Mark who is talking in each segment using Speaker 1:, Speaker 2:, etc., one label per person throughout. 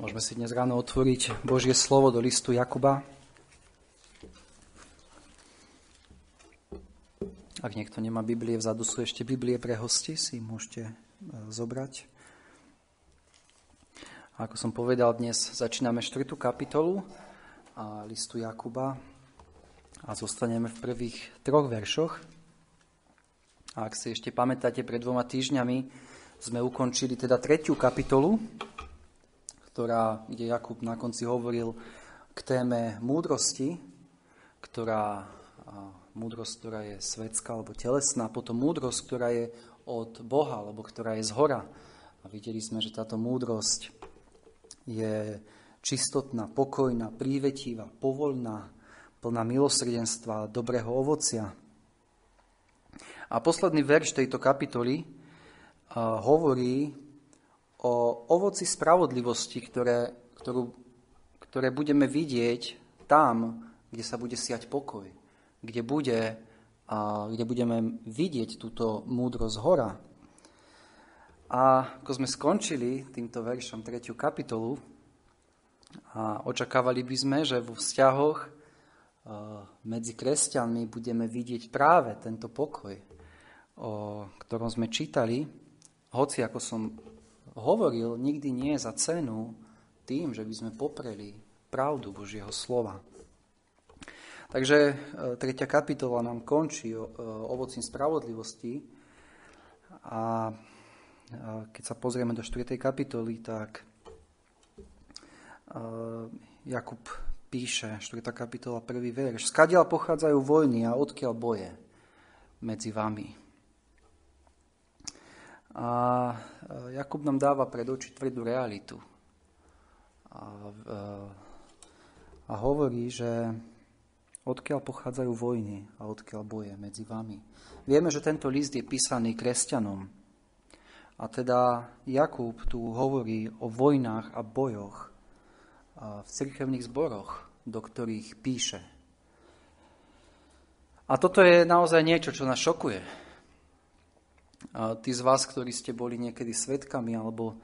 Speaker 1: Môžeme si dnes ráno otvoriť Božie slovo do listu Jakuba. Ak niekto nemá Biblie, vzadu sú ešte Biblie pre hosti, si môžete e, zobrať. A ako som povedal, dnes začíname 4. kapitolu a listu Jakuba a zostaneme v prvých troch veršoch. A ak si ešte pamätáte, pred dvoma týždňami sme ukončili teda tretiu kapitolu ktorá, kde Jakub na konci hovoril k téme múdrosti, ktorá, múdrosť, ktorá je svetská alebo telesná, potom múdrosť, ktorá je od Boha, alebo ktorá je z hora. A videli sme, že táto múdrosť je čistotná, pokojná, prívetivá, povolná, plná milosrdenstva, dobrého ovocia. A posledný verš tejto kapitoly hovorí o ovoci spravodlivosti, ktoré, ktorú, ktoré budeme vidieť tam, kde sa bude siať pokoj, kde, bude, a, kde budeme vidieť túto múdrosť hora. A ako sme skončili týmto veršom 3. kapitolu, a očakávali by sme, že vo vzťahoch medzi kresťanmi budeme vidieť práve tento pokoj, o ktorom sme čítali, hoci ako som hovoril, nikdy nie za cenu tým, že by sme popreli pravdu Božieho slova. Takže e, tretia kapitola nám končí o, e, ovocím spravodlivosti a keď sa pozrieme do 4. kapitoly, tak e, Jakub píše, 4. kapitola, prvý verš, skadiaľ pochádzajú vojny a odkiaľ boje medzi vami. A Jakub nám dáva pred oči tvrdú realitu. A, a hovorí, že odkiaľ pochádzajú vojny a odkiaľ boje medzi vami. Vieme, že tento list je písaný kresťanom. A teda Jakub tu hovorí o vojnách a bojoch v cirkevných zboroch, do ktorých píše. A toto je naozaj niečo, čo nás šokuje. Tí z vás, ktorí ste boli niekedy svetkami alebo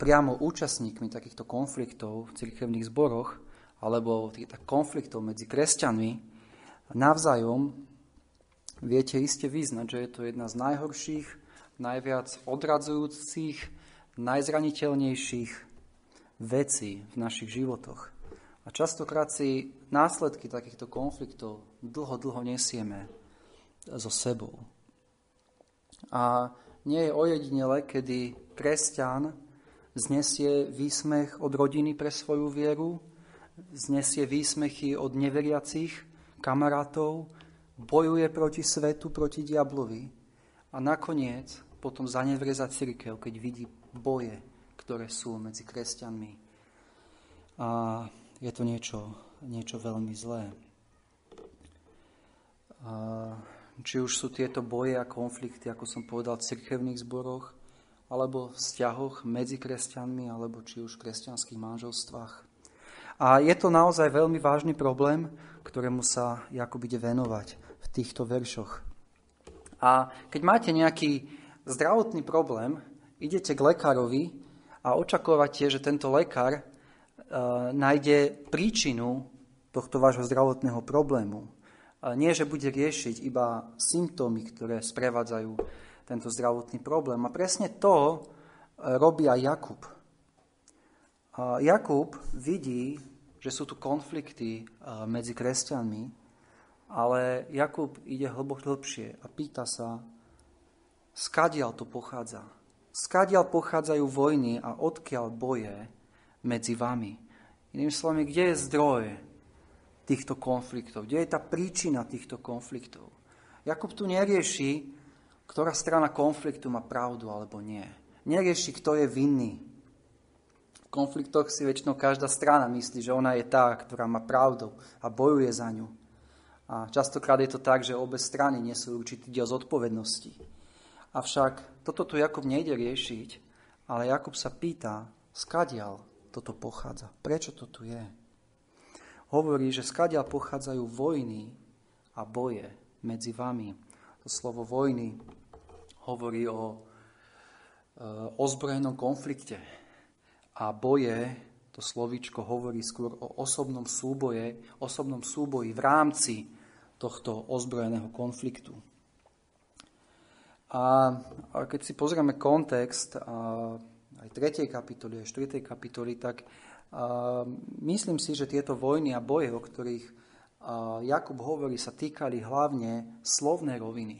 Speaker 1: priamo účastníkmi takýchto konfliktov v cirkevných zboroch alebo konfliktov medzi kresťanmi, navzájom viete iste vyznať, že je to jedna z najhorších, najviac odradzujúcich, najzraniteľnejších vecí v našich životoch. A častokrát si následky takýchto konfliktov dlho, dlho nesieme so sebou. A nie je ojedinele, kedy kresťan znesie výsmech od rodiny pre svoju vieru, znesie výsmechy od neveriacich kamarátov, bojuje proti svetu, proti diablovi a nakoniec potom zanevrie za církev, keď vidí boje, ktoré sú medzi kresťanmi. A je to niečo, niečo veľmi zlé. A či už sú tieto boje a konflikty, ako som povedal, v cirkevných zboroch, alebo v vzťahoch medzi kresťanmi, alebo či už v kresťanských manželstvách. A je to naozaj veľmi vážny problém, ktorému sa Jakub ide venovať v týchto veršoch. A keď máte nejaký zdravotný problém, idete k lekárovi a očakávate, že tento lekár uh, nájde príčinu tohto vášho zdravotného problému nie, že bude riešiť iba symptómy, ktoré sprevádzajú tento zdravotný problém. A presne to e, robí aj Jakub. Jakub vidí, že sú tu konflikty e, medzi kresťanmi, ale Jakub ide hlbok hlbšie a pýta sa, skadiaľ to pochádza. Skadiaľ pochádzajú vojny a odkiaľ boje medzi vami. Inými slovami, kde je zdroj týchto konfliktov? Kde je tá príčina týchto konfliktov? Jakub tu nerieši, ktorá strana konfliktu má pravdu alebo nie. Nerieši, kto je vinný. V konfliktoch si väčšinou každá strana myslí, že ona je tá, ktorá má pravdu a bojuje za ňu. A častokrát je to tak, že obe strany nesú určitý diel zodpovednosti. Avšak toto tu Jakub nejde riešiť, ale Jakub sa pýta, skadial toto pochádza, prečo to tu je hovorí, že skadiaľ pochádzajú vojny a boje medzi vami. To slovo vojny hovorí o e, ozbrojenom konflikte a boje to slovíčko hovorí skôr o osobnom súboje, osobnom súboji v rámci tohto ozbrojeného konfliktu. A, a keď si pozrieme kontext a, aj 3. kapitoly, aj 4. kapitoly, tak myslím si, že tieto vojny a boje, o ktorých a, Jakub hovorí, sa týkali hlavne slovnej roviny.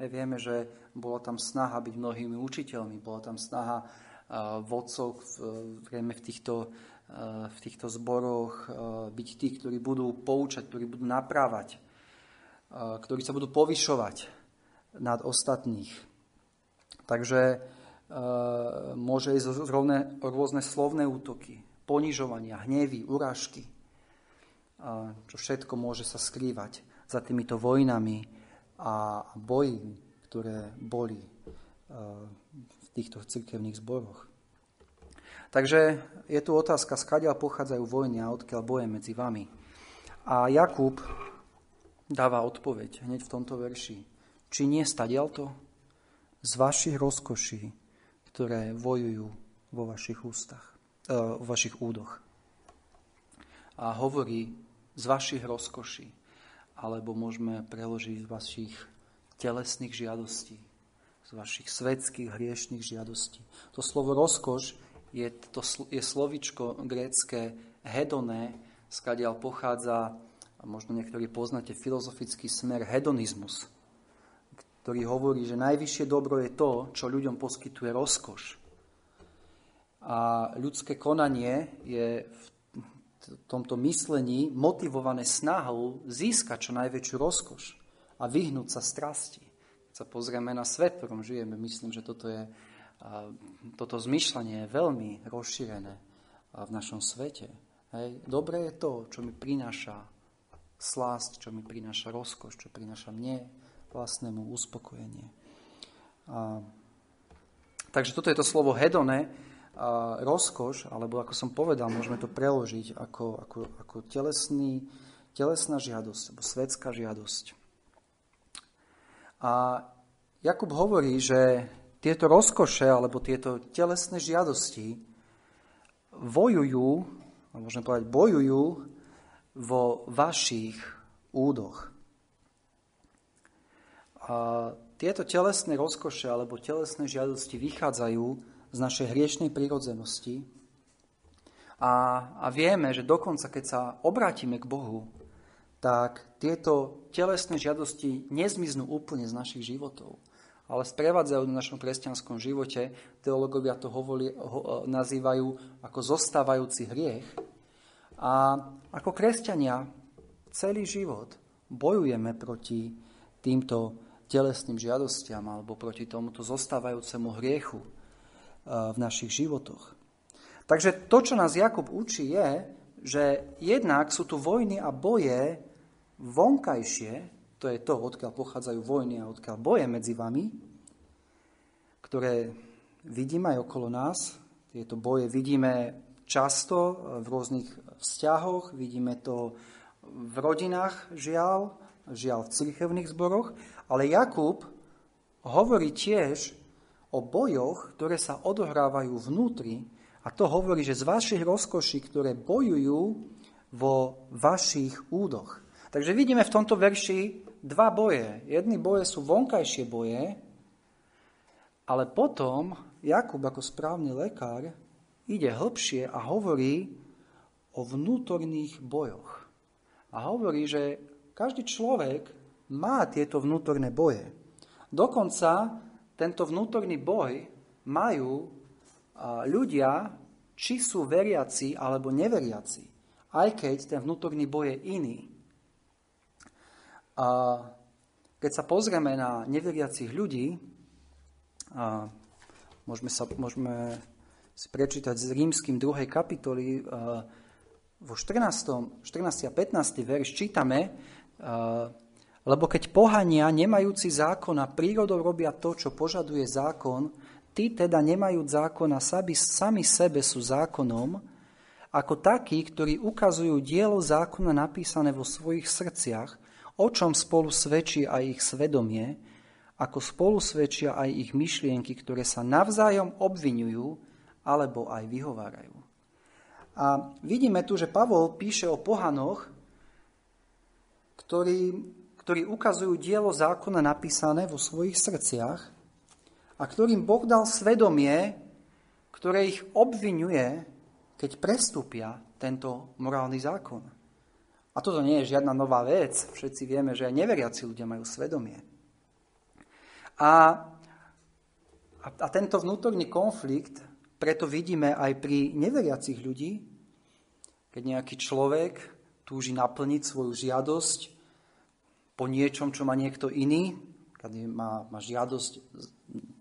Speaker 1: E, vieme, že bola tam snaha byť mnohými učiteľmi, bola tam snaha vodcov v, v, týchto, v týchto zboroch byť tí, ktorí budú poučať, ktorí budú naprávať, ktorí sa budú povyšovať nad ostatných. Takže môže ísť rovne, rôzne slovné útoky, ponižovania, hnevy, urážky, čo všetko môže sa skrývať za týmito vojnami a boji, ktoré boli týchto cirkevných zboroch. Takže je tu otázka, skadiaľ pochádzajú vojny a odkiaľ boje medzi vami. A Jakub dáva odpoveď hneď v tomto verši. Či nie stadial to? Z vašich rozkoší, ktoré vojujú vo vašich ústach, e, vo vašich údoch. A hovorí z vašich rozkoší, alebo môžeme preložiť z vašich telesných žiadostí, z vašich svetských hriešných žiadostí. To slovo rozkoš je, to, je slovičko grécké hedoné, skadiaľ pochádza, a možno niektorí poznáte filozofický smer hedonizmus, ktorý hovorí, že najvyššie dobro je to, čo ľuďom poskytuje rozkoš. A ľudské konanie je v tomto myslení motivované snahou získať čo najväčšiu rozkoš a vyhnúť sa strasti sa pozrieme na svet, v ktorom žijeme, myslím, že toto, je, toto zmyšľanie je veľmi rozšírené v našom svete. Hej. Dobré je to, čo mi prináša slásť, čo mi prináša rozkoš, čo prináša mne vlastnému uspokojenie. A, takže toto je to slovo hedone, rozkoš, alebo ako som povedal, môžeme to preložiť ako, ako, ako telesný, telesná žiadosť, alebo svetská žiadosť. A Jakub hovorí, že tieto rozkoše alebo tieto telesné žiadosti vojujú, môžeme povedať, bojujú vo vašich údoch. A tieto telesné rozkoše alebo telesné žiadosti vychádzajú z našej hriešnej prírodzenosti a, a vieme, že dokonca keď sa obrátime k Bohu, tak tieto telesné žiadosti nezmiznú úplne z našich životov, ale sprevádzajú v našom kresťanskom živote. Teológovia to hovorí, ho, e, nazývajú ako zostávajúci hriech. A ako kresťania celý život bojujeme proti týmto telesným žiadostiam alebo proti tomuto zostávajúcemu hriechu v našich životoch. Takže to, čo nás Jakub učí, je, že jednak sú tu vojny a boje vonkajšie, to je to, odkiaľ pochádzajú vojny a odkiaľ boje medzi vami, ktoré vidíme aj okolo nás. Tieto boje vidíme často v rôznych vzťahoch, vidíme to v rodinách, žiaľ, žiaľ v cirkevných zboroch, ale Jakub hovorí tiež o bojoch, ktoré sa odohrávajú vnútri a to hovorí, že z vašich rozkoší, ktoré bojujú vo vašich údoch. Takže vidíme v tomto verši dva boje. Jedny boje sú vonkajšie boje, ale potom Jakub ako správny lekár ide hĺbšie a hovorí o vnútorných bojoch. A hovorí, že každý človek má tieto vnútorné boje. Dokonca tento vnútorný boj majú ľudia, či sú veriaci alebo neveriaci. Aj keď ten vnútorný boj je iný. Keď sa pozrieme na neveriacich ľudí, môžeme, sa, môžeme si prečítať z rímským 2. kapitoly, vo 14. 14. a 15. verš čítame, lebo keď pohania nemajúci zákona prírodou robia to, čo požaduje zákon, tí teda nemajú zákona, sami, sami sebe sú zákonom, ako takí, ktorí ukazujú dielo zákona napísané vo svojich srdciach, o čom spolu svedčí aj ich svedomie, ako spolu svedčia aj ich myšlienky, ktoré sa navzájom obvinujú alebo aj vyhovárajú. A vidíme tu, že Pavol píše o pohanoch, ktorí, ktorí ukazujú dielo zákona napísané vo svojich srdciach a ktorým Boh dal svedomie, ktoré ich obvinuje, keď prestúpia tento morálny zákon. A toto nie je žiadna nová vec. Všetci vieme, že aj neveriaci ľudia majú svedomie. A, a, a tento vnútorný konflikt preto vidíme aj pri neveriacich ľudí, keď nejaký človek túži naplniť svoju žiadosť po niečom, čo má niekto iný, keď má, má žiadosť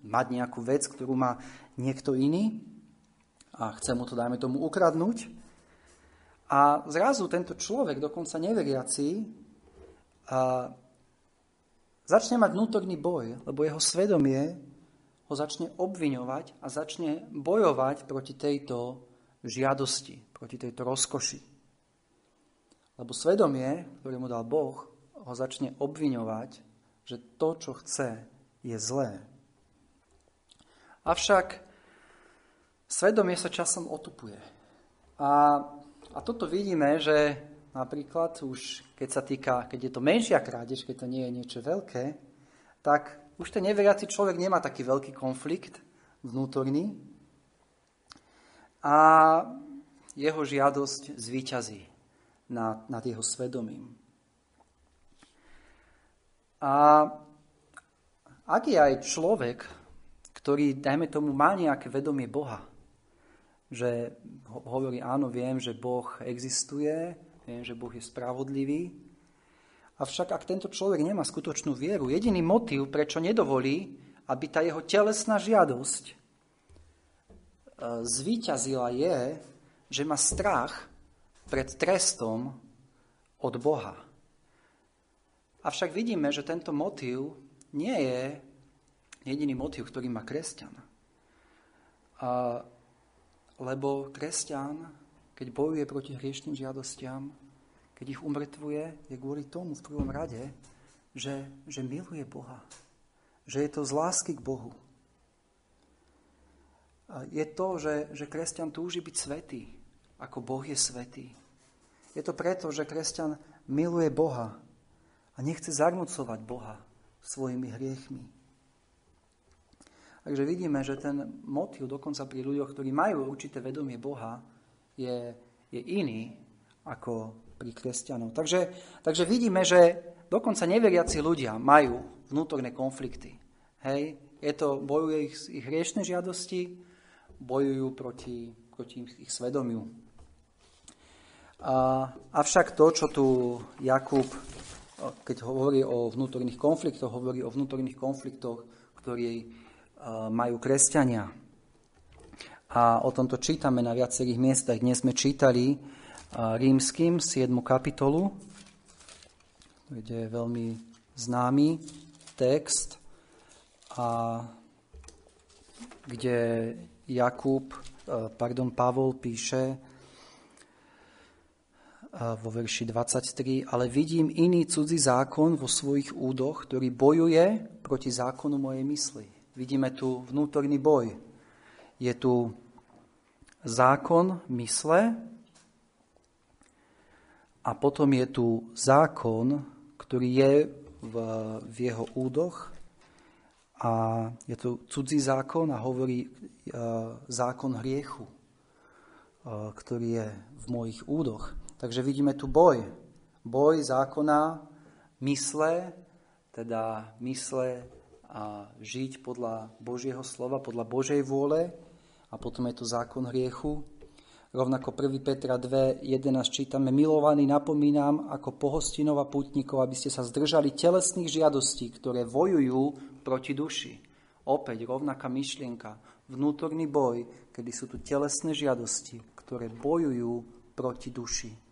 Speaker 1: mať nejakú vec, ktorú má niekto iný a chce mu to, dajme tomu, ukradnúť. A zrazu tento človek, dokonca neveriaci, a začne mať vnútorný boj, lebo jeho svedomie ho začne obviňovať a začne bojovať proti tejto žiadosti, proti tejto rozkoši. Lebo svedomie, ktoré mu dal Boh, ho začne obviňovať, že to, čo chce, je zlé. Avšak svedomie sa časom otupuje. A, a toto vidíme, že napríklad už keď sa týka, keď je to menšia krádež, keď to nie je niečo veľké, tak už ten neveriaci človek nemá taký veľký konflikt vnútorný a jeho žiadosť zvíťazí nad, nad jeho svedomím. A ak je aj človek, ktorý, dajme tomu, má nejaké vedomie Boha, že hovorí, áno, viem, že Boh existuje, viem, že Boh je spravodlivý, Avšak ak tento človek nemá skutočnú vieru, jediný motív, prečo nedovolí, aby tá jeho telesná žiadosť e, zvíťazila je, že má strach pred trestom od Boha. Avšak vidíme, že tento motív nie je jediný motív, ktorý má kresťan. A, lebo kresťan, keď bojuje proti hriešným žiadostiam, keď ich umrtvuje, je kvôli tomu v prvom rade, že, že miluje Boha. Že je to z lásky k Bohu. Je to, že, že kresťan túži byť svetý, ako Boh je svetý. Je to preto, že kresťan miluje Boha a nechce zarmucovať Boha svojimi hriechmi. Takže vidíme, že ten motív dokonca pri ľuďoch, ktorí majú určité vedomie Boha, je, je iný ako pri kresťanov. Takže, takže vidíme, že dokonca neveriaci ľudia majú vnútorné konflikty. Hej? Je to, bojuje ich, ich hriešne žiadosti, bojujú proti, proti ich svedomiu. A, avšak to, čo tu Jakub, keď hovorí o vnútorných konfliktoch, hovorí o vnútorných konfliktoch, ktorí majú kresťania. A o tomto čítame na viacerých miestach. Dnes sme čítali rímským 7. kapitolu, kde je veľmi známy text, a kde Jakub, pardon, Pavol píše vo verši 23, ale vidím iný cudzí zákon vo svojich údoch, ktorý bojuje proti zákonu mojej mysli. Vidíme tu vnútorný boj. Je tu zákon mysle, a potom je tu zákon, ktorý je v, v jeho údoch a je tu cudzí zákon a hovorí uh, zákon hriechu, uh, ktorý je v mojich údoch. Takže vidíme tu boj. Boj zákona mysle, teda mysle a žiť podľa Božieho slova, podľa Božej vôle a potom je tu zákon hriechu, Rovnako 1. Petra 2, 11 čítame, milovaní napomínam ako pohostinov a putníkov, aby ste sa zdržali telesných žiadostí, ktoré vojujú proti duši. Opäť rovnaká myšlienka, vnútorný boj, kedy sú tu telesné žiadosti, ktoré bojujú proti duši.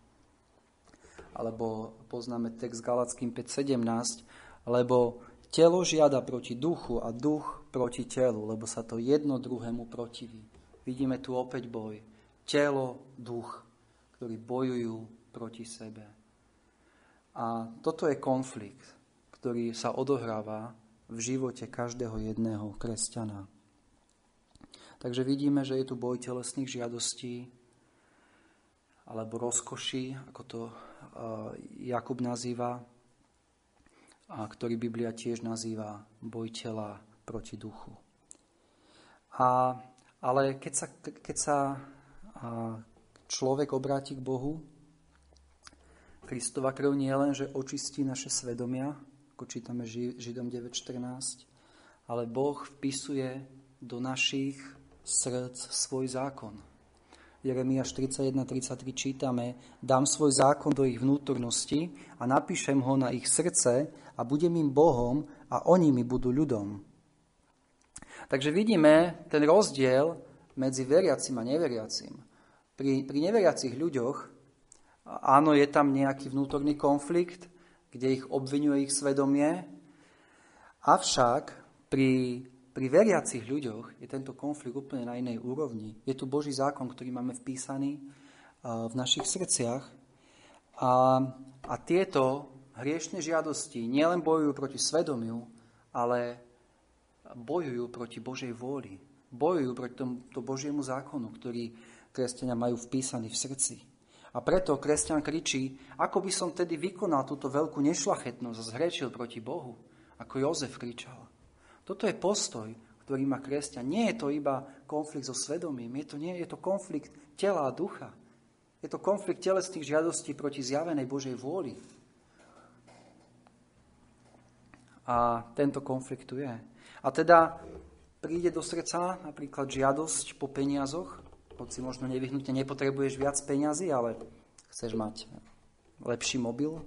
Speaker 1: Alebo poznáme text Galackým 5.17, lebo telo žiada proti duchu a duch proti telu, lebo sa to jedno druhému protiví. Vidíme tu opäť boj telo, duch, ktorí bojujú proti sebe. A toto je konflikt, ktorý sa odohráva v živote každého jedného kresťana. Takže vidíme, že je tu boj telesných žiadostí alebo rozkoši, ako to Jakub nazýva, a ktorý Biblia tiež nazýva boj tela proti duchu. A, ale keď sa, keď sa človek obráti k Bohu, Kristova krv nie len, že očistí naše svedomia, ako čítame Židom 9.14, ale Boh vpisuje do našich srdc svoj zákon. Jeremiáš 31.33 čítame, dám svoj zákon do ich vnútornosti a napíšem ho na ich srdce a budem im Bohom a oni mi budú ľudom. Takže vidíme ten rozdiel medzi veriacim a neveriacim. Pri, pri neveriacich ľuďoch áno, je tam nejaký vnútorný konflikt, kde ich obvinuje ich svedomie, avšak pri pri veriacich ľuďoch je tento konflikt úplne na inej úrovni. Je tu Boží zákon, ktorý máme vpísaný v našich srdciach. A, a tieto hriešne žiadosti nielen bojujú proti svedomiu, ale bojujú proti Božej vôli. Bojujú proti tomu Božiemu zákonu, ktorý kresťania majú vpísaný v srdci. A preto kresťan kričí, ako by som tedy vykonal túto veľkú nešlachetnosť a zhrešil proti Bohu, ako Jozef kričal. Toto je postoj, ktorý má kresťan. Nie je to iba konflikt so svedomím, je to, nie, je to konflikt tela a ducha. Je to konflikt telesných žiadostí proti zjavenej Božej vôli. A tento konflikt tu je. A teda príde do srdca napríklad žiadosť po peniazoch, hoci možno nevyhnutne nepotrebuješ viac peňazí, ale chceš mať lepší mobil,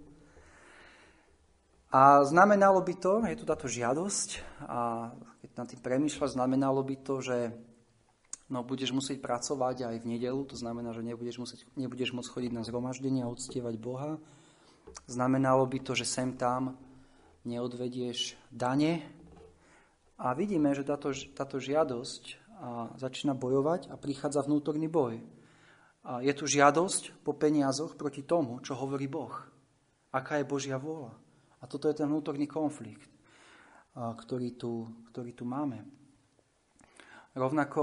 Speaker 1: a znamenalo by to, je tu táto žiadosť, a keď na tým premýšľaš, znamenalo by to, že no, budeš musieť pracovať aj v nedelu, to znamená, že nebudeš, musieť, nebudeš môcť chodiť na zhromaždenie a uctievať Boha. Znamenalo by to, že sem tam neodvedieš dane. A vidíme, že táto, táto žiadosť a začína bojovať a prichádza vnútorný boj. A je tu žiadosť po peniazoch proti tomu, čo hovorí Boh. Aká je Božia vôľa. A toto je ten vnútorný konflikt, ktorý tu, ktorý tu máme. Rovnako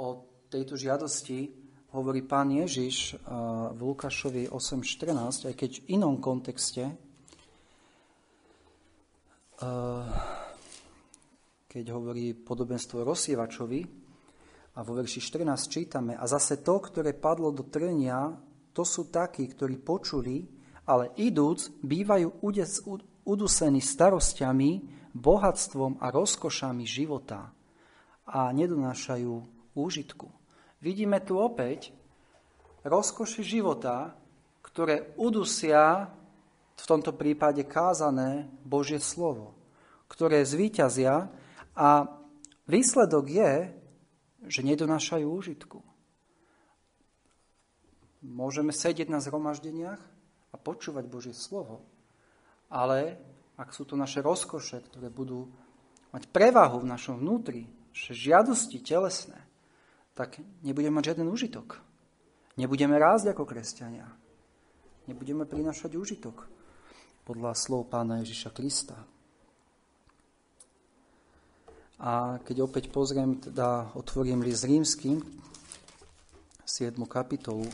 Speaker 1: o tejto žiadosti hovorí pán Ježiš v Lukášovi 8.14, aj keď v inom kontexte, keď hovorí podobenstvo rozsievačovi, a vo verši 14 čítame, a zase to, ktoré padlo do trenia, to sú takí, ktorí počuli, ale idúc, bývajú udusení starostiami, bohatstvom a rozkošami života a nedonášajú úžitku. Vidíme tu opäť rozkoše života, ktoré udusia v tomto prípade kázané Božie slovo, ktoré zvíťazia a výsledok je, že nedonášajú úžitku. Môžeme sedieť na zhromaždeniach a počúvať Božie slovo, ale ak sú to naše rozkoše, ktoré budú mať prevahu v našom vnútri, že žiadosti telesné, tak nebudeme mať žiaden užitok. Nebudeme rásť ako kresťania. Nebudeme prinašať užitok podľa slov pána Ježiša Krista. A keď opäť pozriem, teda otvorím list rímsky, 7. kapitolu,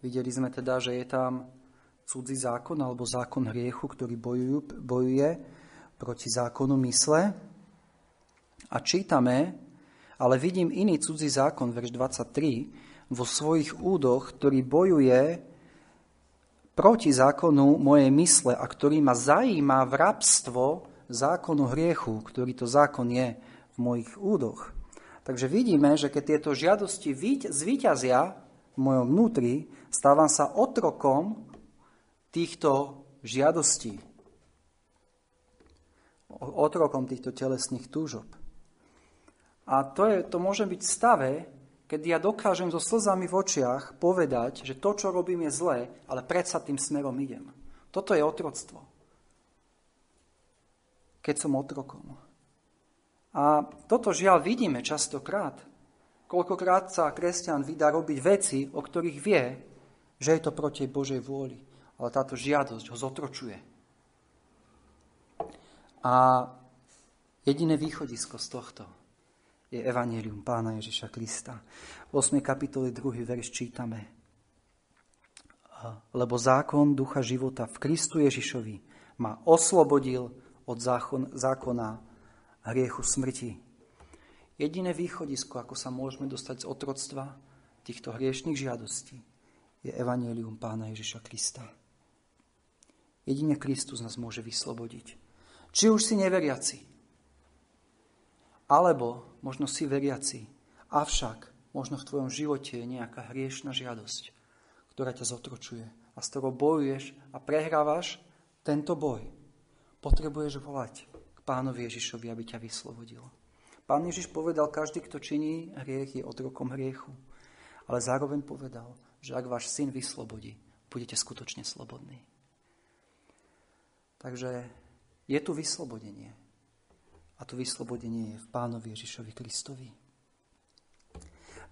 Speaker 1: Videli sme teda, že je tam cudzí zákon alebo zákon hriechu, ktorý bojujú, bojuje proti zákonu mysle. A čítame, ale vidím iný cudzí zákon, verš 23, vo svojich údoch, ktorý bojuje proti zákonu mojej mysle a ktorý ma zajíma v rabstvo zákonu hriechu, ktorý to zákon je v mojich údoch. Takže vidíme, že keď tieto žiadosti zvíťazia v mojom vnútri, stávam sa otrokom týchto žiadostí. Otrokom týchto telesných túžob. A to, je, to môže byť v stave, keď ja dokážem so slzami v očiach povedať, že to, čo robím, je zlé, ale predsa tým smerom idem. Toto je otroctvo. Keď som otrokom. A toto žiaľ vidíme častokrát. Koľkokrát sa kresťan vydá robiť veci, o ktorých vie, že je to proti Božej vôli. Ale táto žiadosť ho zotročuje. A jediné východisko z tohto je Evangelium Pána Ježiša Krista. V 8. kapitole 2. verš čítame. Lebo zákon ducha života v Kristu Ježišovi ma oslobodil od zákon, zákona hriechu smrti. Jediné východisko, ako sa môžeme dostať z otroctva týchto hriešných žiadostí, je Evangelium Pána Ježiša Krista. Jedine Kristus nás môže vyslobodiť. Či už si neveriaci, alebo možno si veriaci, avšak možno v tvojom živote je nejaká hriešna žiadosť, ktorá ťa zotročuje a s ktorou bojuješ a prehrávaš tento boj. Potrebuješ volať k pánovi Ježišovi, aby ťa vyslobodil. Pán Ježiš povedal, každý, kto činí hriech, je otrokom hriechu. Ale zároveň povedal, že ak váš syn vyslobodí, budete skutočne slobodní. Takže je tu vyslobodenie. A to vyslobodenie je v pánovi Ježišovi Kristovi.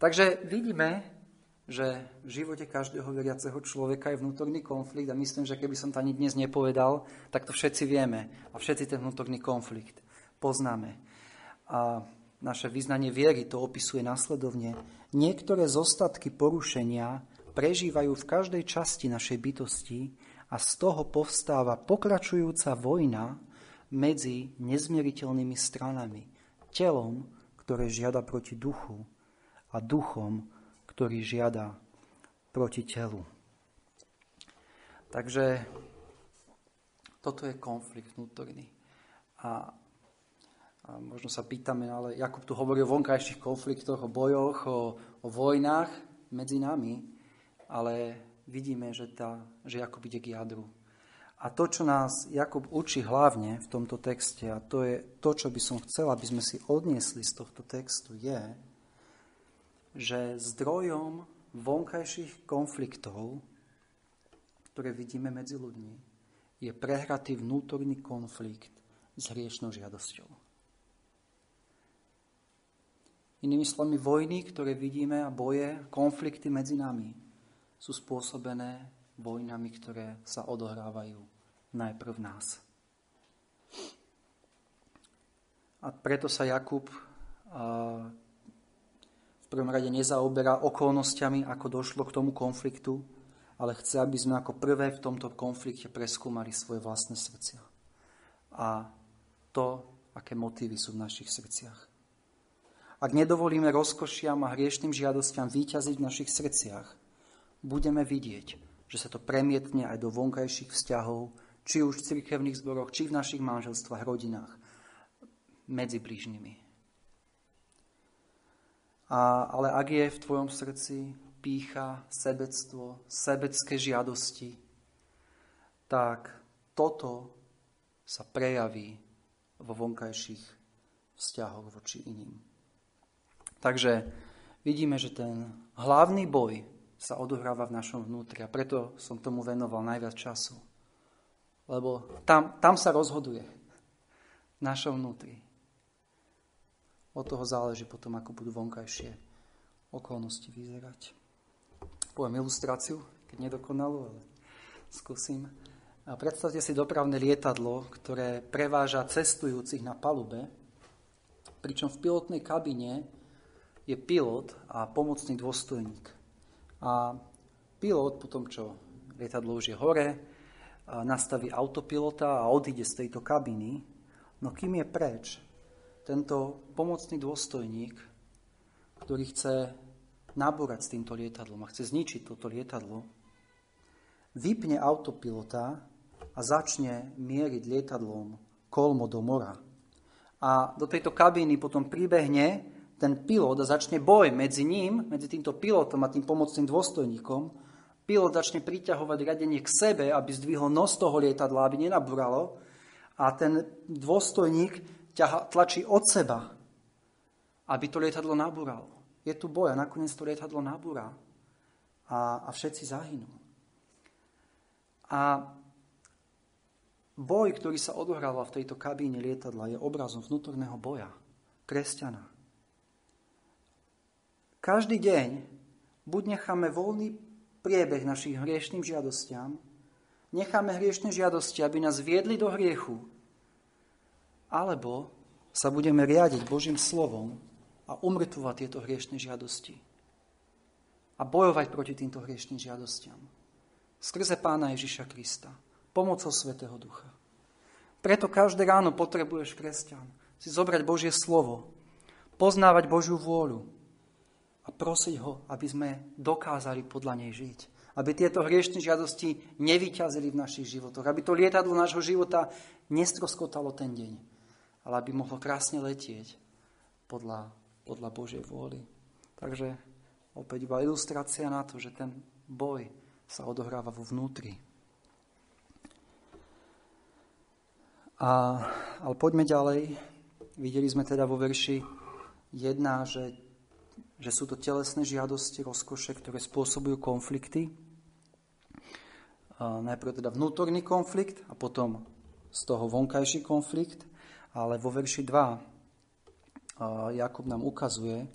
Speaker 1: Takže vidíme, že v živote každého veriaceho človeka je vnútorný konflikt a myslím, že keby som to ani dnes nepovedal, tak to všetci vieme a všetci ten vnútorný konflikt poznáme. A naše vyznanie viery to opisuje následovne. Niektoré zostatky porušenia prežívajú v každej časti našej bytosti a z toho povstáva pokračujúca vojna medzi nezmieriteľnými stranami. Telom, ktoré žiada proti duchu a duchom, ktorý žiada proti telu. Takže toto je konflikt vnútorný. A, a možno sa pýtame, ale Jakub tu hovorí o vonkajších konfliktoch, o bojoch, o, o vojnách medzi nami, ale vidíme, že, tá, že Jakub ide k jadru. A to, čo nás Jakub učí hlavne v tomto texte, a to je to, čo by som chcel, aby sme si odniesli z tohto textu, je, že zdrojom vonkajších konfliktov, ktoré vidíme medzi ľuďmi, je prehratý vnútorný konflikt s hriešnou žiadosťou. Inými slovami, vojny, ktoré vidíme a boje, konflikty medzi nami sú spôsobené vojnami, ktoré sa odohrávajú najprv v nás. A preto sa Jakub v prvom rade nezaoberá okolnostiami, ako došlo k tomu konfliktu, ale chce, aby sme ako prvé v tomto konflikte preskúmali svoje vlastné srdcia. A to, aké motívy sú v našich srdciach. Ak nedovolíme rozkošiam a hriešným žiadostiam výťaziť v našich srdciach, budeme vidieť, že sa to premietne aj do vonkajších vzťahov, či už v cirkevných zboroch, či v našich manželstvách, rodinách, medzi blížnymi. A, ale ak je v tvojom srdci pícha, sebectvo, sebecké žiadosti, tak toto sa prejaví vo vonkajších vzťahoch voči iným. Takže vidíme, že ten hlavný boj sa odohráva v našom vnútri a preto som tomu venoval najviac času. Lebo tam, tam sa rozhoduje v našom vnútri. Od toho záleží potom, ako budú vonkajšie okolnosti vyzerať. Poviem ilustráciu, keď nedokonalú, ale skúsim. A predstavte si dopravné lietadlo, ktoré preváža cestujúcich na palube, pričom v pilotnej kabine je pilot a pomocný dôstojník. A pilot potom, čo lietadlo už je hore, nastaví autopilota a odíde z tejto kabiny, no kým je preč, tento pomocný dôstojník, ktorý chce nabúrať s týmto lietadlom a chce zničiť toto lietadlo, vypne autopilota a začne mieriť lietadlom kolmo do mora. A do tejto kabíny potom pribehne ten pilot a začne boj medzi ním, medzi týmto pilotom a tým pomocným dôstojníkom, pilot začne priťahovať riadenie k sebe, aby zdvihol nos toho lietadla, aby nenabúralo a ten dôstojník ťaha, tlačí od seba, aby to lietadlo nabúralo. Je tu boj a nakoniec to lietadlo nabúra a, a všetci zahynú. A boj, ktorý sa odohráva v tejto kabíne lietadla, je obrazom vnútorného boja kresťana. Každý deň buď necháme voľný priebeh našich hriešným žiadostiam, necháme hriešne žiadosti, aby nás viedli do hriechu, alebo sa budeme riadiť Božím slovom a umrtvovať tieto hriešne žiadosti. A bojovať proti týmto hriešným žiadostiam. Skrze Pána Ježiša Krista. Pomocou Svetého Ducha. Preto každé ráno potrebuješ, kresťan, si zobrať Božie slovo, poznávať Božiu vôľu a prosiť ho, aby sme dokázali podľa nej žiť. Aby tieto hriešne žiadosti nevyťazili v našich životoch. Aby to lietadlo nášho života nestroskotalo ten deň. Ale aby mohlo krásne letieť podľa, podľa Božej vôly. Takže opäť iba ilustrácia na to, že ten boj sa odohráva vo vnútri. A, ale poďme ďalej. Videli sme teda vo verši 1, že, že sú to telesné žiadosti, rozkoše, ktoré spôsobujú konflikty. Najprv teda vnútorný konflikt a potom z toho vonkajší konflikt. Ale vo verši 2 Jakub nám ukazuje,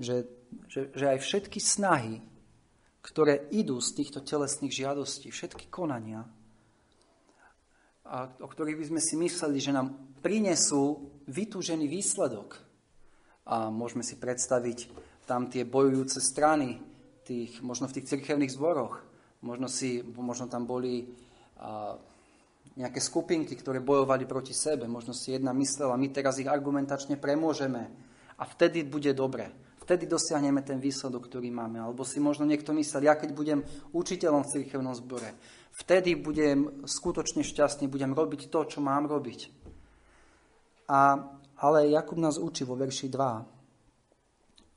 Speaker 1: že, že, že aj všetky snahy, ktoré idú z týchto telesných žiadostí, všetky konania, a o ktorých by sme si mysleli, že nám prinesú vytúžený výsledok. A môžeme si predstaviť tam tie bojujúce strany, tých, možno v tých cirkevných zboroch. Možno, si, možno tam boli a, nejaké skupinky, ktoré bojovali proti sebe. Možno si jedna myslela, my teraz ich argumentačne premôžeme a vtedy bude dobre. Vtedy dosiahneme ten výsledok, ktorý máme. Alebo si možno niekto myslel, ja keď budem učiteľom v cirkevnom zbore, Vtedy budem skutočne šťastný, budem robiť to, čo mám robiť. A, ale Jakub nás učí vo verši 2,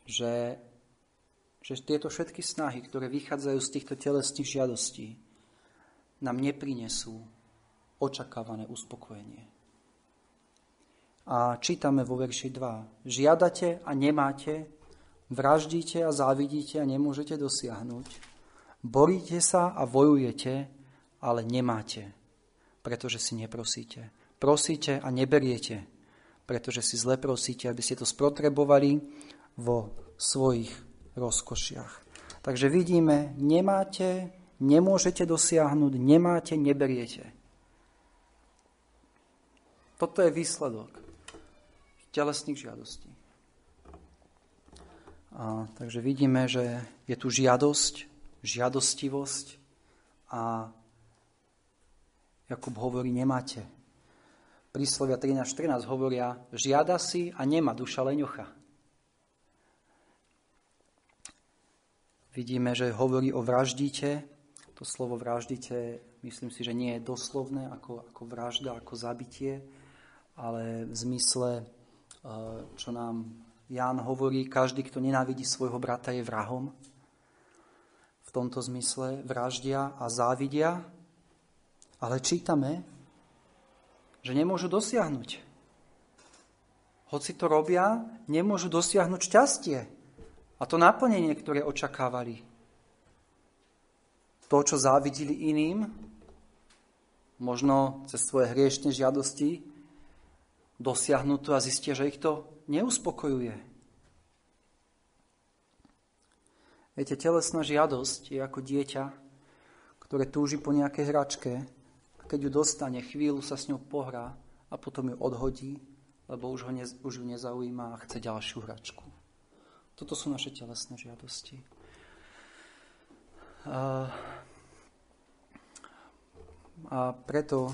Speaker 1: že, že tieto všetky snahy, ktoré vychádzajú z týchto telesných žiadostí, nám neprinesú očakávané uspokojenie. A čítame vo verši 2. Žiadate a nemáte, vraždíte a závidíte a nemôžete dosiahnuť. Boríte sa a vojujete, ale nemáte, pretože si neprosíte. Prosíte a neberiete, pretože si zle prosíte, aby ste to sprotrebovali vo svojich rozkošiach. Takže vidíme, nemáte, nemôžete dosiahnuť, nemáte, neberiete. Toto je výsledok telesných žiadostí. A, takže vidíme, že je tu žiadosť, žiadostivosť a Jakub hovorí, nemáte. Príslovia 13.14 hovoria, žiada si a nemá duša leňocha. Vidíme, že hovorí o vraždíte. To slovo vraždíte, myslím si, že nie je doslovné ako, ako vražda, ako zabitie, ale v zmysle, e, čo nám Ján hovorí, každý, kto nenávidí svojho brata, je vrahom. V tomto zmysle vraždia a závidia ale čítame, že nemôžu dosiahnuť. Hoci to robia, nemôžu dosiahnuť šťastie a to naplnenie, ktoré očakávali. To, čo závidili iným, možno cez svoje hriešne žiadosti, dosiahnuť to a zistia, že ich to neuspokojuje. Viete, telesná žiadosť je ako dieťa, ktoré túži po nejakej hračke keď ju dostane, chvíľu sa s ňou pohrá a potom ju odhodí, lebo už, ho ne, už ju nezaujíma a chce ďalšiu hračku. Toto sú naše telesné žiadosti. A, a preto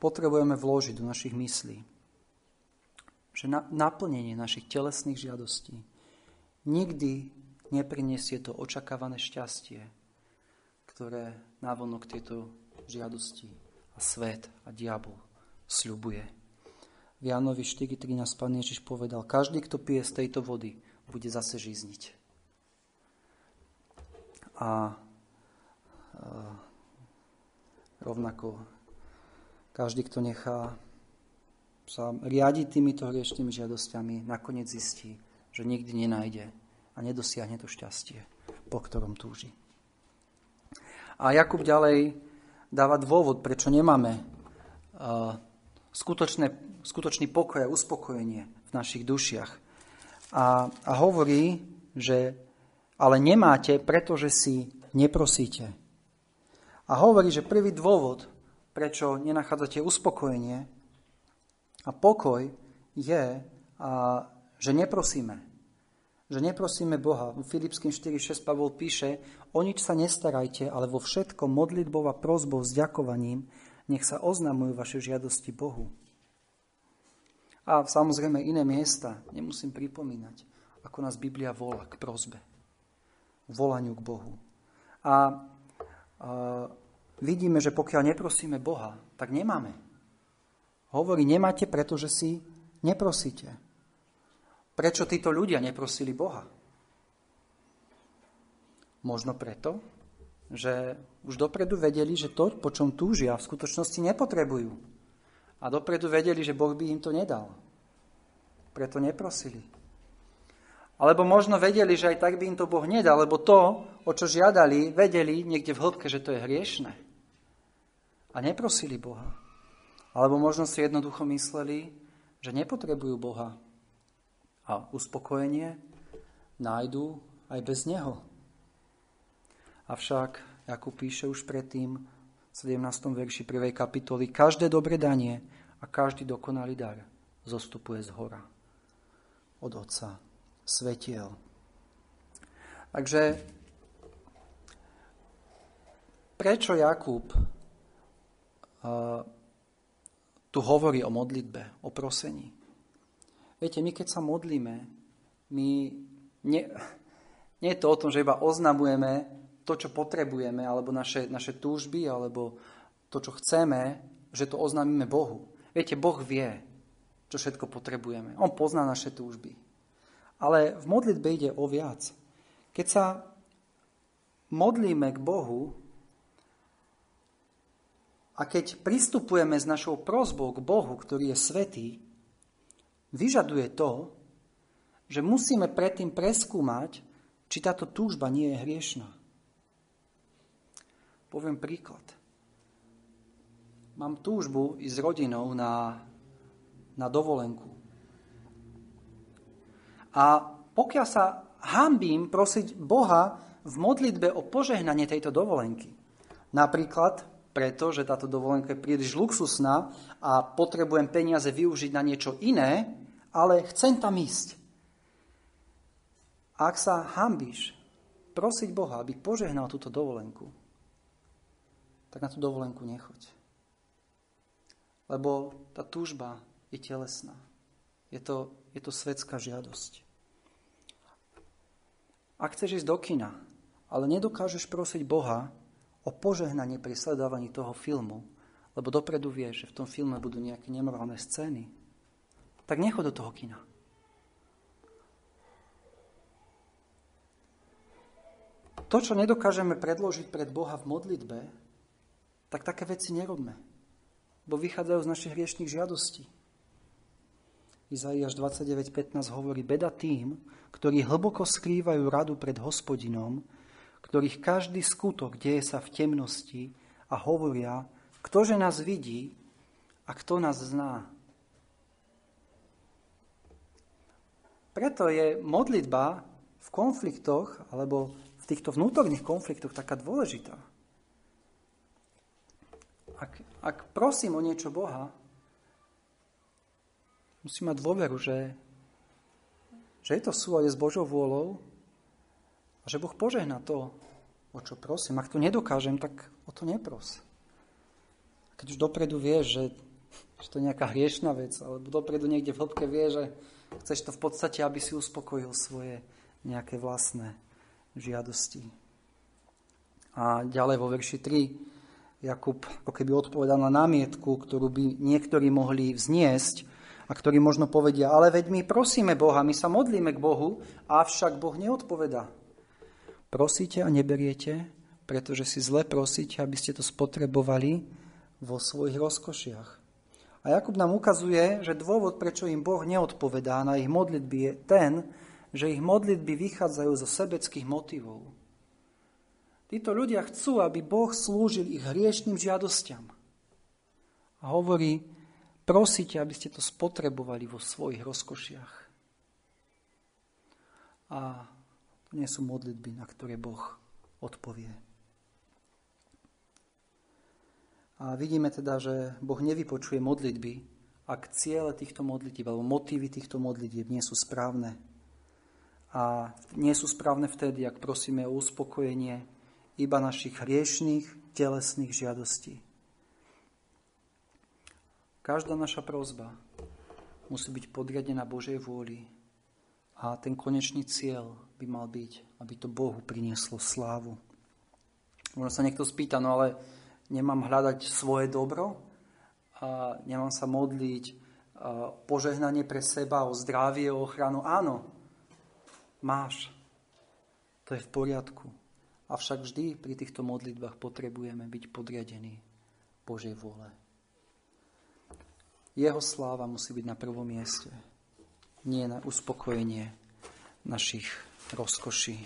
Speaker 1: potrebujeme vložiť do našich myslí, že na, naplnenie našich telesných žiadostí nikdy nepriniesie to očakávané šťastie, ktoré návonok tieto žiadosti svet a diabol sľubuje. V Jánovi 4.13 Pán Ježiš povedal, každý, kto pije z tejto vody, bude zase žizniť. A, a rovnako každý, kto nechá sa riadiť týmito hriešnými žiadosťami, nakoniec zistí, že nikdy nenájde a nedosiahne to šťastie, po ktorom túži. A Jakub ďalej dáva dôvod, prečo nemáme skutočné, skutočný pokoj a uspokojenie v našich dušiach. A, a hovorí, že ale nemáte, pretože si neprosíte. A hovorí, že prvý dôvod, prečo nenachádzate uspokojenie a pokoj, je, a, že neprosíme. Že neprosíme Boha. V Filipským 4.6 Pavol píše, o nič sa nestarajte, ale vo všetkom modlitbou a prozbou s ďakovaním nech sa oznamujú vaše žiadosti Bohu. A samozrejme iné miesta, nemusím pripomínať, ako nás Biblia volá k prozbe, volaniu k Bohu. A, a vidíme, že pokiaľ neprosíme Boha, tak nemáme. Hovorí, nemáte, pretože si neprosíte. Prečo títo ľudia neprosili Boha? Možno preto, že už dopredu vedeli, že to, po čom túžia, v skutočnosti nepotrebujú. A dopredu vedeli, že Boh by im to nedal. Preto neprosili. Alebo možno vedeli, že aj tak by im to Boh nedal, lebo to, o čo žiadali, vedeli niekde v hĺbke, že to je hriešne. A neprosili Boha. Alebo možno si jednoducho mysleli, že nepotrebujú Boha, a uspokojenie nájdú aj bez neho. Avšak, ako píše už predtým v 17. verši 1. kapitoly, každé dobre danie a každý dokonalý dar zostupuje z hora od Otca svetiel. Takže prečo Jakub uh, tu hovorí o modlitbe, o prosení? Viete, my keď sa modlíme, my nie, nie je to o tom, že iba oznamujeme to, čo potrebujeme, alebo naše, naše túžby, alebo to, čo chceme, že to oznámime Bohu. Viete, Boh vie, čo všetko potrebujeme. On pozná naše túžby. Ale v modlitbe ide o viac. Keď sa modlíme k Bohu a keď pristupujeme s našou prozbou k Bohu, ktorý je svetý, vyžaduje to, že musíme predtým preskúmať, či táto túžba nie je hriešná. Poviem príklad. Mám túžbu ísť s rodinou na, na dovolenku. A pokiaľ sa hambím prosiť Boha v modlitbe o požehnanie tejto dovolenky, napríklad preto, že táto dovolenka je príliš luxusná a potrebujem peniaze využiť na niečo iné, ale chcem tam ísť. Ak sa hambíš prosiť Boha, aby požehnal túto dovolenku, tak na tú dovolenku nechoď. Lebo tá túžba je telesná. Je to, je to svetská žiadosť. Ak chceš ísť do kina, ale nedokážeš prosiť Boha, o požehnanie pri sledovaní toho filmu, lebo dopredu vieš, že v tom filme budú nejaké nemorálne scény, tak nechod do toho kina. To, čo nedokážeme predložiť pred Boha v modlitbe, tak také veci nerobme, bo vychádzajú z našich hriešných žiadostí. Izaiáš 29.15 hovorí, beda tým, ktorí hlboko skrývajú radu pred hospodinom, ktorých každý skutok deje sa v temnosti a hovoria, ktože nás vidí a kto nás zná. Preto je modlitba v konfliktoch alebo v týchto vnútorných konfliktoch taká dôležitá. Ak, ak prosím o niečo Boha, musím mať dôveru, že, že je to v súlade s Božou vôľou a že Boh požehná to, o čo prosím. Ak to nedokážem, tak o to nepros. Keď už dopredu vieš, že, že to je nejaká hriešná vec, alebo dopredu niekde v hĺbke vie, že chceš to v podstate, aby si uspokojil svoje nejaké vlastné žiadosti. A ďalej vo verši 3 Jakub ako keby odpovedal na námietku, ktorú by niektorí mohli vzniesť a ktorí možno povedia, ale veď my prosíme Boha, my sa modlíme k Bohu, avšak Boh neodpoveda. Prosíte a neberiete, pretože si zle prosíte, aby ste to spotrebovali vo svojich rozkošiach. A Jakub nám ukazuje, že dôvod, prečo im Boh neodpovedá na ich modlitby, je ten, že ich modlitby vychádzajú zo sebeckých motivov. Títo ľudia chcú, aby Boh slúžil ich hriešným žiadostiam. A hovorí, prosíte, aby ste to spotrebovali vo svojich rozkošiach. A to nie sú modlitby, na ktoré Boh odpovie. A vidíme teda, že Boh nevypočuje modlitby, ak ciele týchto modlitieb alebo motívy týchto modlitieb nie sú správne. a nie sú správne vtedy, ak prosíme o uspokojenie iba našich hriešných telesných žiadostí. Každá naša prozba musí byť podriadená Božej vôli a ten konečný cieľ by mal byť, aby to Bohu prinieslo slávu. Možno sa niekto spýta, no ale nemám hľadať svoje dobro a nemám sa modliť požehnanie pre seba, o zdravie, o ochranu. Áno, máš. To je v poriadku. Avšak vždy pri týchto modlitbách potrebujeme byť podriadení Božej vôle. Jeho sláva musí byť na prvom mieste nie na uspokojenie našich rozkoší.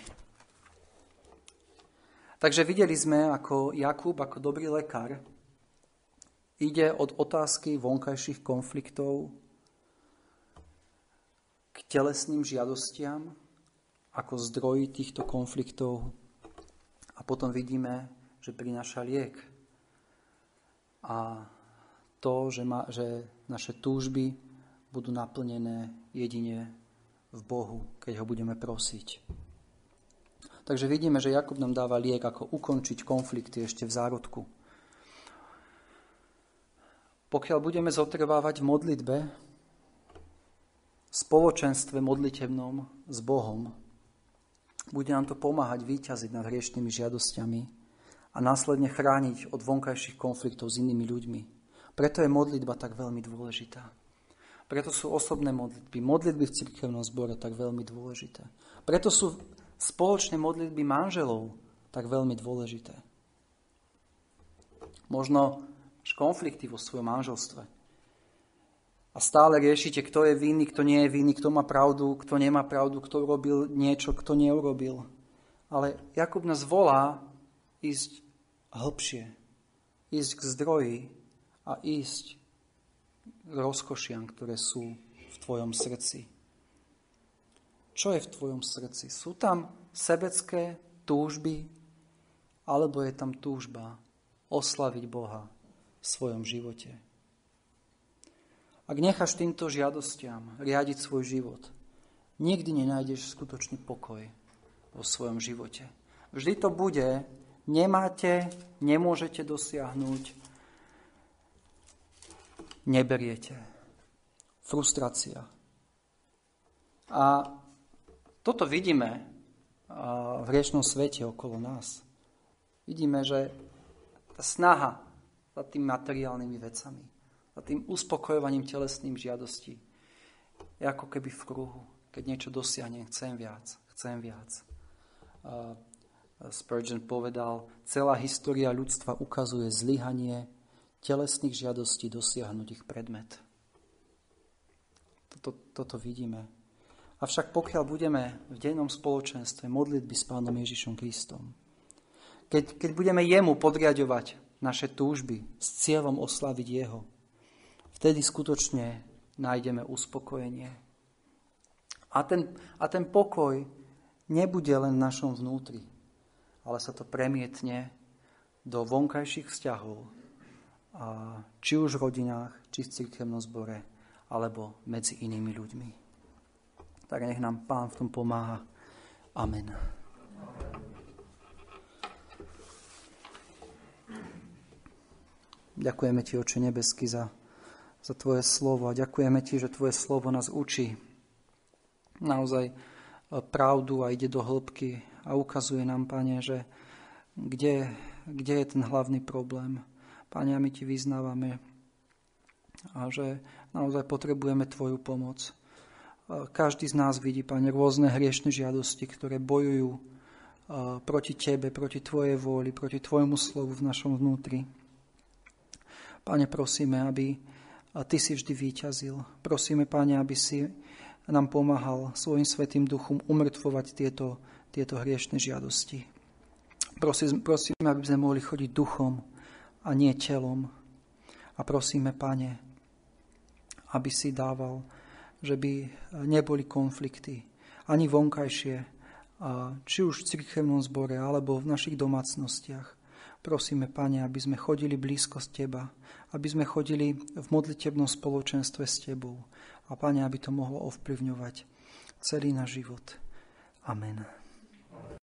Speaker 1: Takže videli sme, ako Jakub, ako dobrý lekár, ide od otázky vonkajších konfliktov k telesným žiadostiam, ako zdroj týchto konfliktov. A potom vidíme, že prináša liek. A to, že, ma, že naše túžby budú naplnené jedine v Bohu, keď ho budeme prosiť. Takže vidíme, že Jakub nám dáva liek, ako ukončiť konflikty ešte v zárodku. Pokiaľ budeme zotrvávať v modlitbe, v spoločenstve modlitebnom s Bohom, bude nám to pomáhať výťaziť nad hriešnými žiadosťami a následne chrániť od vonkajších konfliktov s inými ľuďmi. Preto je modlitba tak veľmi dôležitá. Preto sú osobné modlitby, modlitby v cirkevnom zbore tak veľmi dôležité. Preto sú spoločné modlitby manželov tak veľmi dôležité. Možno konflikty vo svojom manželstve. A stále riešite, kto je vinný, kto nie je vinný, kto má pravdu, kto nemá pravdu, kto urobil niečo, kto neurobil. Ale Jakub nás volá ísť hlbšie, ísť k zdroji a ísť rozkošiam, ktoré sú v tvojom srdci. Čo je v tvojom srdci? Sú tam sebecké túžby, alebo je tam túžba oslaviť Boha v svojom živote? Ak necháš týmto žiadostiam riadiť svoj život, nikdy nenájdeš skutočný pokoj vo svojom živote. Vždy to bude, nemáte, nemôžete dosiahnuť, neberiete. Frustrácia. A toto vidíme v riečnom svete okolo nás. Vidíme, že tá snaha za tým materiálnymi vecami, za tým uspokojovaním telesným žiadostí je ako keby v kruhu. Keď niečo dosiahnem, chcem viac, chcem viac. Spurgeon povedal, celá história ľudstva ukazuje zlyhanie telesných žiadostí dosiahnuť ich predmet. Toto, toto vidíme. Avšak pokiaľ budeme v dennom spoločenstve modlitby s Pánom Ježišom Kristom, keď, keď budeme Jemu podriadovať naše túžby s cieľom oslaviť Jeho, vtedy skutočne nájdeme uspokojenie. A ten, a ten pokoj nebude len v našom vnútri, ale sa to premietne do vonkajších vzťahov, či už v rodinách, či v cirkevnom zbore, alebo medzi inými ľuďmi. Tak nech nám Pán v tom pomáha. Amen. Ďakujeme Ti, Oče nebesky, za, za Tvoje slovo a ďakujeme Ti, že Tvoje slovo nás učí naozaj pravdu a ide do hĺbky a ukazuje nám, Pane, že kde, kde je ten hlavný problém Pane, my Ti vyznávame a že naozaj potrebujeme Tvoju pomoc. Každý z nás vidí, Pane, rôzne hriešne žiadosti, ktoré bojujú proti Tebe, proti Tvojej vôli, proti Tvojmu slovu v našom vnútri. Pane, prosíme, aby Ty si vždy výťazil. Prosíme, Pane, aby si nám pomáhal svojim svetým duchom umrtvovať tieto, tieto hriešne žiadosti. Prosím, prosíme, aby sme mohli chodiť duchom, a nie telom. A prosíme, Pane, aby si dával, že by neboli konflikty, ani vonkajšie, či už v cirkevnom zbore, alebo v našich domácnostiach. Prosíme, Pane, aby sme chodili blízko z Teba, aby sme chodili v modlitebnom spoločenstve s Tebou. A Pane, aby to mohlo ovplyvňovať celý náš život. Amen.